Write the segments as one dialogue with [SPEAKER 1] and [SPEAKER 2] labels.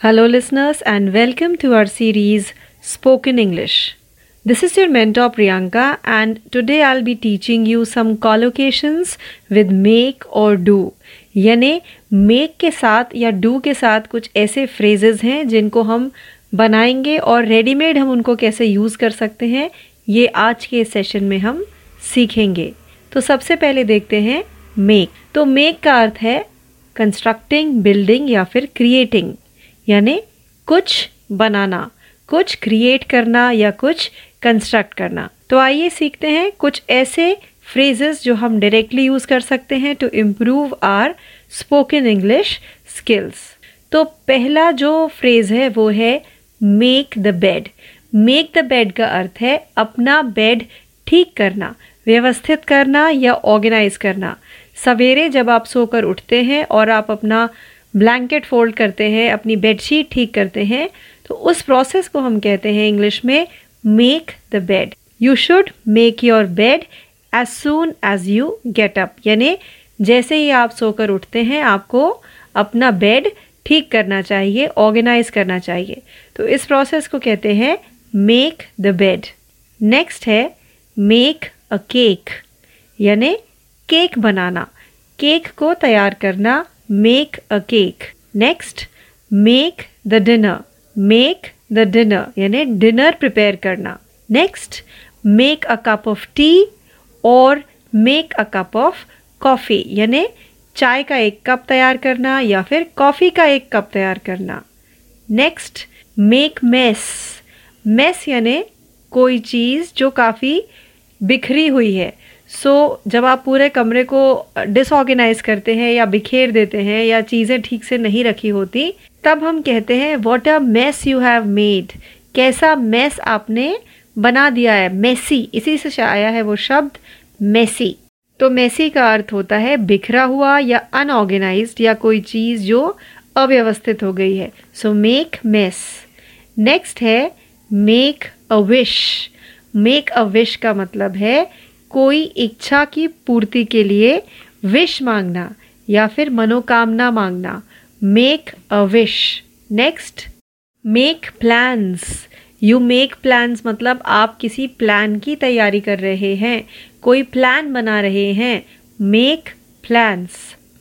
[SPEAKER 1] Hello, listeners, and welcome to our series Spoken English. This is your mentor Priyanka, and today I'll be teaching you some collocations with make or do. यानी make के साथ या do के साथ कुछ ऐसे phrases हैं जिनको हम बनाएँगे और रेडीमेड हम उनको कैसे यूज़ कर सकते हैं ये आज के सेशन में हम सीखेंगे तो सबसे पहले देखते हैं मेक तो मेक का अर्थ है कंस्ट्रक्टिंग बिल्डिंग या फिर क्रिएटिंग यानी कुछ बनाना, कुछ क्रिएट करना या कुछ कंस्ट्रक्ट करना। तो आइए सीखते हैं कुछ ऐसे फ्रेजेस जो हम डायरेक्टली यूज़ कर सकते हैं to improve our spoken English skills तो पहला जो फ्रेज है वो है make the bed make the bed का अर्थ है अपना बेड ठीक करना, व्यवस्थित करना या ऑर्गेनाइज करना। सवेरे जब आप सोकर उठते हैं और आप अपना ब्लैंकेट फोल्ड करते हैं, अपनी बेडशीट ठीक करते हैं तो उस प्रोसेस को हम कहते हैं इंग्लिश में make the bed you should make your bed as soon as you get up यानी जैसे ही आप सोकर उठते हैं, आपको अपना बेड ठीक करना चाहिए ऑर्गेनाइज करना चाहिए। तो इस प्रोसेस को कहते हैं मेक द बेड नेक्स्ट है मेक अ केक यानी केक बनाना। केक को तैयार करना make a cake next make the dinner make the dinner यानी डिनर प्रिपेयर करना. Next make a cup of tea और make a cup of coffee यानी चाय का एक कप तैयार करना या फिर कॉफ़ी का एक कप तैयार करना. नेक्स्ट मेक मेस मेस यानी कोई चीज़ जो काफ़ी बिखरी हुई है. सो so, जब आप पूरे कमरे को डिसऑर्गेनाइज करते हैं या बिखेर देते हैं या चीज़ें ठीक से नहीं रखी होती तब हम कहते हैं what a mess you have made कैसा मेस आपने बना दिया है? मेसी इसी से आया है वो शब्द मेसी तो मेसी का अर्थ होता है बिखरा हुआ या अनऑर्गेनाइज या कोई चीज़ जो अव्यवस्थित हो गई है। सो मेक मेस नेक्स्ट है make a wish make a wish का मतलब है कोई इच्छा की पूर्ति के लिए विश मांगना या फिर मनोकामना मांगना। Make a wish next make plans you make plans मतलब आप किसी प्लान की तैयारी कर रहे हैं। कोई प्लान बना रहे हैं। Make plans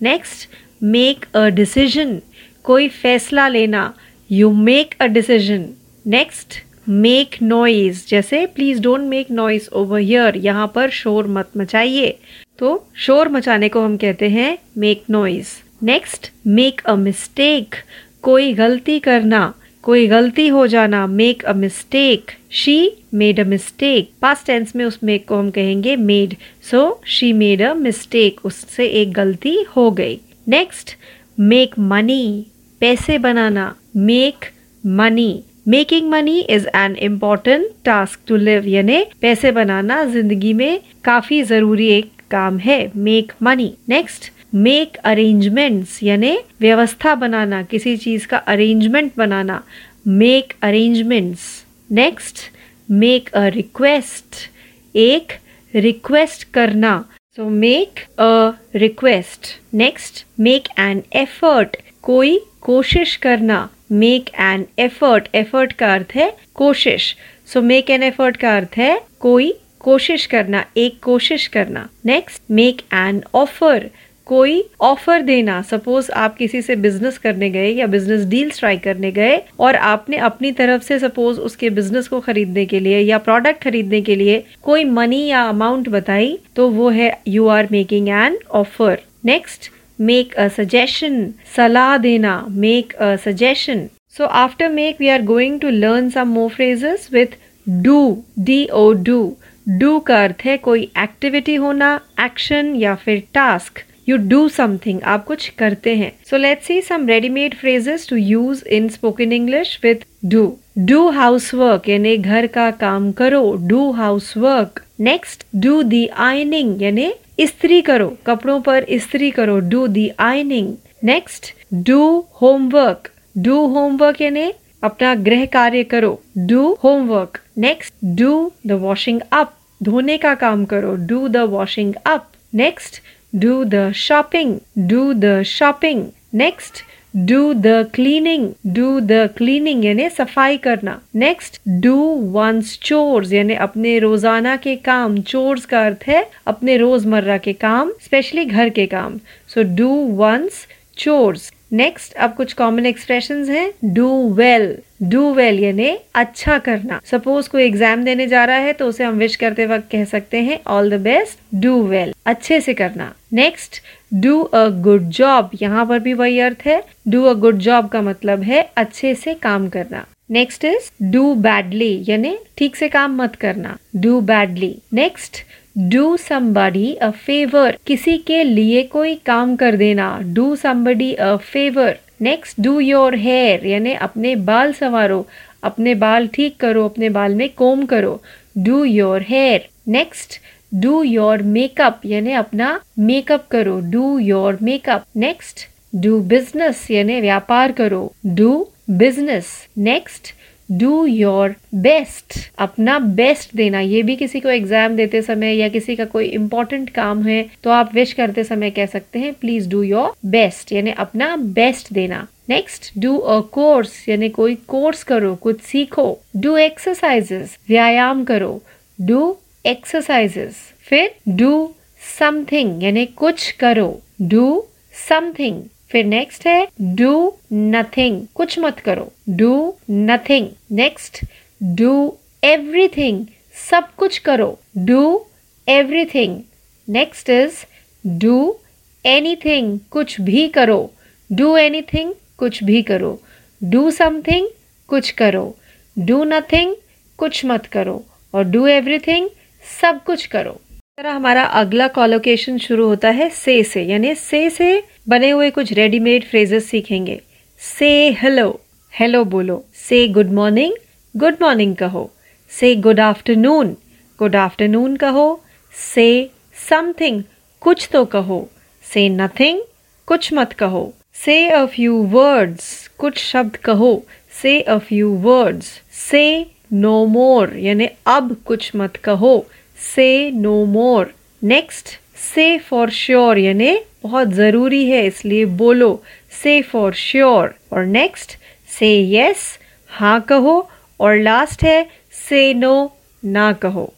[SPEAKER 1] next make a decision कोई फैसला लेना. You make a decision next make noise जैसे please don't make noise over here यहाँ पर शोर मत मचाइए। तो शोर मचाने को हम कहते हैं make noise next make a mistake कोई गलती करना, कोई गलती हो जाना make a mistake she made a mistake past tense में उस मेक को हम कहेंगे made so she made a mistake उससे एक गलती हो गई. नेक्स्ट मेक मनी पैसे बनाना. Make money making money is an important task to live यानी पैसे बनाना ज़िंदगी में काफ़ी ज़रूरी एक काम है make money next make arrangements यानी व्यवस्था बनाना, किसी चीज़ का arrangement banana. Make arrangements next make a request एक रिक्वेस्ट करना. So make a request next make an effort कोई कोशिश करना मेक एन एफर्ट एफर्ट का अर्थ है कोशिश. सो मेक एन एफर्ट का अर्थ है कोई कोशिश करना, एक कोशिश करना. नेक्स्ट मेक एन ऑफ़र कोई ऑफ़र देना सपोज़ आप किसी से बिज़नेस करने गए या बिज़नेस डील ट्राई करने गए और आपने अपनी तरफ़ से सपोज़ उसके बिज़नेस को खरीदने के लिए या प्रोडक्ट खरीदने के लिए कोई मनी या अमाउंट बताई तो वो है you are making an offer next make a suggestion सलाह देना make a suggestion. So after make we are going to learn some more phrases with do, D O do Do का अर्थ है कोई एक्टिविटी होना एक्शन या फिर task you do something आप कुछ करते हैं. So let see some readymade phrases to use in spoken English with do do house work यानी घर का काम करो. Do house work next do the ironing यानी इस्त्री करो. कपड़ों पर इस्त्री करो. Do the ironing next do homework do homework यानी अपना गृह कार्य करो. Do homework next do the washing up धोने का काम करो. Do the washing up next do the shopping do the shopping next do the cleaning do the cleaning यानी सफ़ाई करना. नेक्स्ट डू वंस चोर्स यानी अपने रोज़ाना के काम. चोर्स का अर्थ है अपने रोज़मर्रा के काम स्पेशली घर के काम. So do one's chores next अब कुछ कॉमन एक्सप्रेशन हैं. डू वेल डू वेल यानी अच्छा करना. सपोज़ कोई एग्ज़ाम देने जा रहा है तो उसे हम विश करते वक्त कह सकते हैं all the best do well अच्छे से करना. Next do a good job यहाँ पर भी वही अर्थ है. डू अ गुड जॉब का मतलब है अच्छे से काम करना. नेक्स्ट इज़ डू बैडली यानी ठीक से काम मत करना. Do badly next do somebody a favour किसी के लिए कोई काम कर देना. Do somebody a favour next do your hair यानी अपने बाल संवारो. अपने बाल ठीक करो. अपने बाल में कोम करो. Do your hair next do your makeup यानी अपना मेकअप करो. Do your makeup next do business यानी व्यापार करो. Do business next do your best अपना बेस्ट देना। ये भी किसी को एग्ज़ाम देते समय या किसी का कोई इंपॉर्टेंट काम है तो आप विश करते समय कह सकते हैं प्लीज़ डू योर बेस्ट यानी अपना बेस्ट देना। नेक्स्ट डू अ कोर्स यानी कोई कोर्स करो, कुछ सीखो। डू एक्सरसाइजेस व्यायाम करो। डू एक्सरसाइजेस फिर डू समथिंग यानी कुछ करो। डू समथिंग फिर नेक्स्ट है डू नथिंग कुछ मत करो। Do nothing next do everything सब कुछ करो। Do everything next is do anything कुछ भी करो। डू एनीथिंग कुछ भी करो। डू समथिंग कुछ करो। डू नथिंग कुछ मत करो। और डू एवरीथिंग सब कुछ करो। तरह हमारा अगला कॉलोकेशन शुरू होता है से से, यानी से से बने हुए कुछ रेडीमेड फ्रेजेस सीखेंगे। से हेलो हेलो बोलो। से गुड मॉर्निंग गुड मॉर्निंग कहो। से गुड आफ्टरनून गुड आफ्टरनून कहो। से समथिंग कुछ तो कहो। से नथिंग कुछ मत कहो। से अ फ्यू वर्ड्स कुछ शब्द कहो। Say a few words say no more यानी अब कुछ मत कहो। Say no more next say for sure यानी बहुत ज़रूरी है, इसलिए बोलो से फॉर श्योर और नेक्स्ट से यस हाँ कहो. और लास्ट है से नो ना कहो.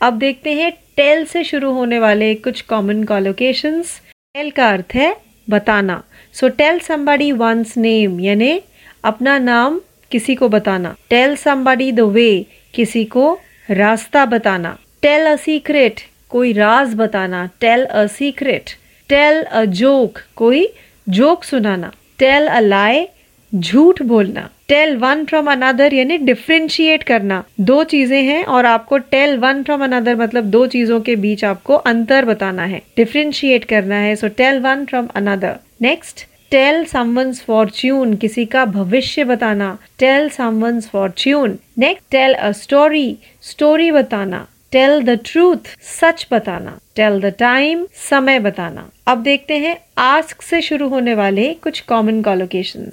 [SPEAKER 1] अब देखते हैं टेल से शुरू होने वाले कुछ कॉमन कॉलोकेशंस टेल का अर्थ है बताना. So tell somebody one's name यानी अपना नाम किसी को बताना. टेल समबडी द वे किसी को रास्ता बताना. टेल अ सीक्रेट कोई राज बताना tell a secret tell a joke कोई जोक सुनाना. टेल अ लाई झूठ बोलना. टेल वन फ्रॉम अनदर यानी डिफ्रेंशिएट करना. दो चीज़ें हैं और आपको टेल वन फ्रॉम अनदर मतलब दो चीज़ों के बीच आपको अंतर बताना है. डिफ्रेंशिएट करना है so tell one from another next tell someone's fortune किसी का भविष्य बताना. Tell someone's fortune next tell a story story बताना. टेल द ट्रूथ सच बताना। टेल द टाइम समय बताना। अब देखते हैं आस्क से शुरू होने वाले कुछ common collocation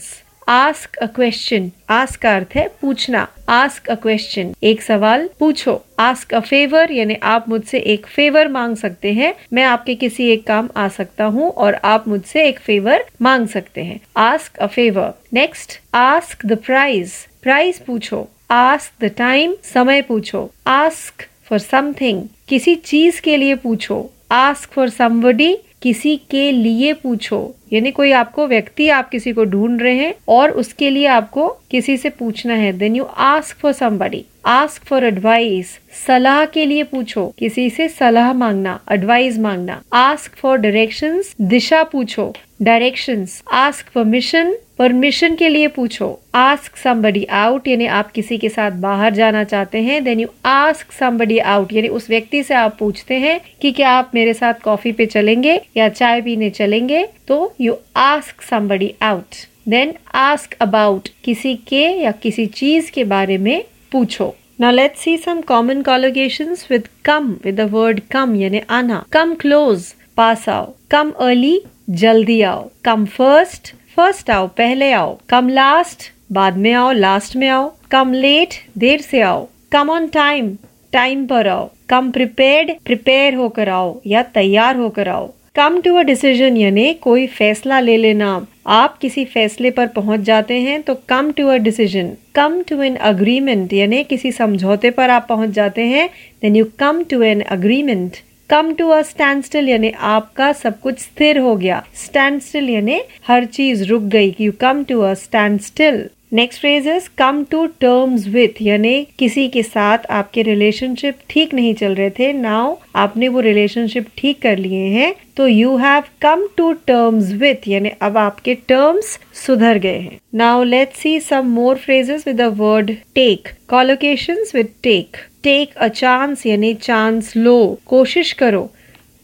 [SPEAKER 1] ask a question ask का अर्थ है पूछना। आस्क अ क्वेश्चन एक सवाल, पूछो। आस्क अ फेवर यानी आप मुझसे एक फेवर मांग सकते हैं। मैं आपके किसी एक काम आ सकता हूँ और आप मुझसे एक फेवर मांग सकते हैं। Ask a favour next ask the price price पूछो। आस्क द टाइम समय पूछो। आस्क फॉर समथिंग किसी चीज़ के लिए पूछो. आस्क फॉर समबडी किसी के लिए पूछो. यानी कोई आपको, व्यक्ति आप किसी को ढूंढ रहे हैं और उसके लिए आपको किसी से पूछना है. Then you ask for somebody ask for advice सलाह के लिए पूछो. किसी से सलाह मांगना एडवाइस मांगना. आस्क फॉर डायरेक्शंस दिशा पूछो. डायरेक्शंस आस्क परमिशन परमिशन के लिए पूछो. आस्क समबडी आउट यानी आप किसी के साथ बाहर जाना चाहते हैं then you ask somebody out यानी उस व्यक्ति से आप पूछते हैं कि क्या आप मेरे साथ कॉफ़ी पे चलेंगे या चाय पीने चलेंगे? तो you ask somebody out then ask about किसी के या किसी चीज़ के बारे में पूछो. Now let's see some common collocations with come, with the word come, यानी आना. Come close पास आओ come early जल्दी आओ। कम फ़र्स्ट फ़र्स्ट आओ, पहले आओ। कम लास्ट बाद में आओ लास्ट में आओ। कम लेट देर से आओ। कम ऑन टाइम टाइम पर आओ। कम प्रिपेयर्ड प्रिपेयर होकर आओ या तैयार होकर आओ। कम टू अ डिसीज़न यानी कोई फैसला ले लेना। आप किसी फैसले पर पहुँच जाते हैं तो come to a decision come to an agreement यानी किसी समझौते पर आप पहुँच जाते हैं then you come to an agreement come to a standstill यानी आपका सब कुछ स्थिर हो गया। स्टैंड स्टिल यानी हर चीज़ रुक गई you come to a standstill next phrase is come to terms with यानी किसी के साथ आपके रिलेशनशिप ठीक नहीं चल रहे थे। नाउ आपने वो रिलेशनशिप ठीक कर लिए हैं। तो you have come to terms with यानी अब आपके टर्म्स सुधर गए हैं। Now let's see some more phrases with the word take collocations with take take a chance यानी चांस लो। कोशिश करो।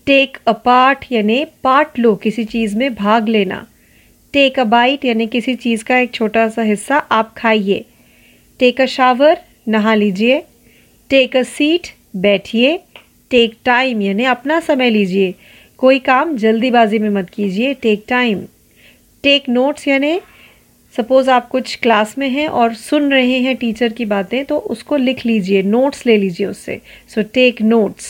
[SPEAKER 1] टेक अ पार्ट यानी पार्ट लो, किसी चीज़ में भाग लेना। टेक अ बाइट यानी किसी चीज़ का एक छोटा सा हिस्सा आप खाइए। टेक अ शावर नहा लीजिए। टेक अ सीट बैठिए। टेक टाइम यानी अपना समय लीजिए। कोई काम जल्दीबाजी में मत कीजिए टेक टाइम टेक नोट्स यानी सपोज़ आप कुछ क्लास में हैं और सुन रहे हैं टीचर की बातें तो उसको लिख लीजिए नोट्स ले लीजिए उससे। So take notes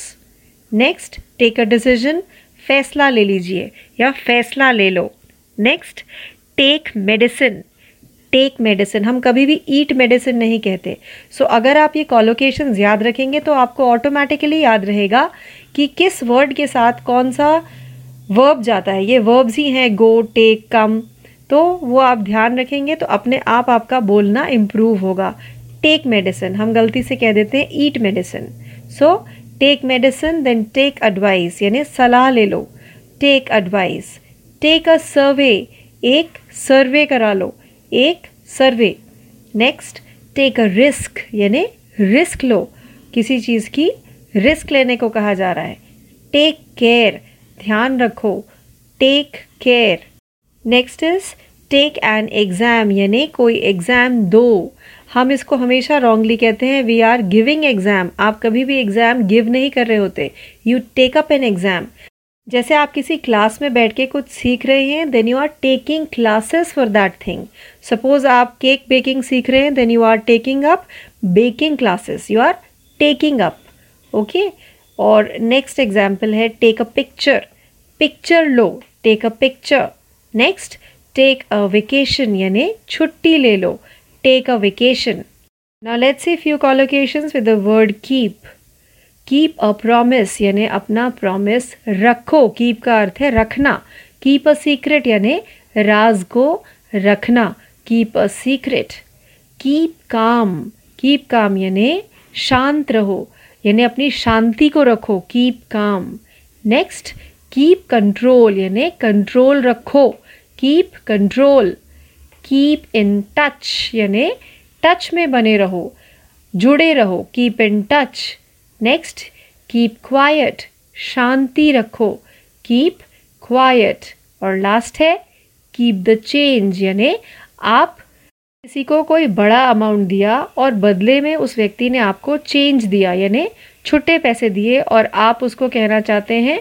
[SPEAKER 1] next take a decision फैसला ले लीजिए या फैसला ले लो। Next take medicine take medicine हम कभी भी ईट मेडिसिन नहीं कहते। सो so, अगर आप ये कॉलोकेशन याद रखेंगे तो आपको ऑटोमेटिकली याद रहेगा कि किस वर्ड के साथ कौन सा वर्ब जाता है। ये वर्ब्स ही हैं गो टेक कम तो वो आप ध्यान रखेंगे तो अपने आप आपका बोलना इम्प्रूव होगा। टेक मेडिसिन हम गलती से कह देते हैं eat medicine so take medicine then take advice यानी सलाह ले लो। Take advice take a survey एक सर्वे करा लो। एक survey next take a risk यानी रिस्क लो। किसी चीज़ की रिस्क लेने को कहा जा रहा है। टेक केयर ध्यान रखो। Take care next is take an exam यानी कोई एग्ज़ाम दो। हम इसको हमेशा रॉन्गली कहते हैं वी आर गिविंग एग्ज़ाम आप कभी भी एग्ज़ाम गिव नहीं कर रहे होते। You take up an exam जैसे आप किसी क्लास में बैठ के कुछ सीख रहे हैं then you are taking classes for that thing suppose आप केक बेकिंग सीख रहे हैं then you are taking up baking classes you are taking up okay और नेक्स्ट एग्ज़ाम्पल है take a picture picture low. Take a picture next take a vacation यानी छुट्टी ले लो. Take a vacation now let's see few collocations with the word keep keep a promise यानी अपना promise रखो. Keep का अर्थ है रखना. कीप अ सीक्रेट यानी राज को रखना. Keep a secret keep calm keep calm यानी शांत रहो. यानी अपनी शांति को रखो. Keep calm next keep control यानी कंट्रोल रखो। Keep control keep in touch यानी टच में बने रहो, जुड़े रहो keep in touch next keep quiet शांति रखो। कीप क्वाइट और लास्ट है कीप द चेंज यानी आप किसी को कोई बड़ा अमाउंट दिया और बदले में उस व्यक्ति ने आपको चेंज दिया, यानी छुट्टे पैसे दिए और आप उसको कहना चाहते हैं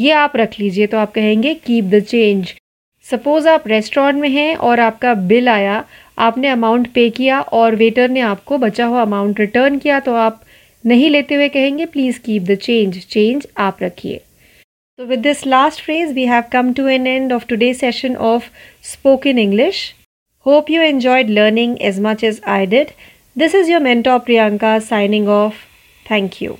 [SPEAKER 1] ये आप रख लीजिए। तो आप कहेंगे कीप द चेंज सपोज़ आप रेस्टोरेंट में हैं और आपका बिल आया, आपने अमाउंट पे किया और वेटर ने आपको बचा हुआ अमाउंट रिटर्न किया तो आप नहीं लेते हुए कहेंगे please keep the change change आप रखिए। तो with this last phrase we have come to an end of today session of spoken English hope you enjoyed learning as much as I did this is your mentor Priyanka signing off thank you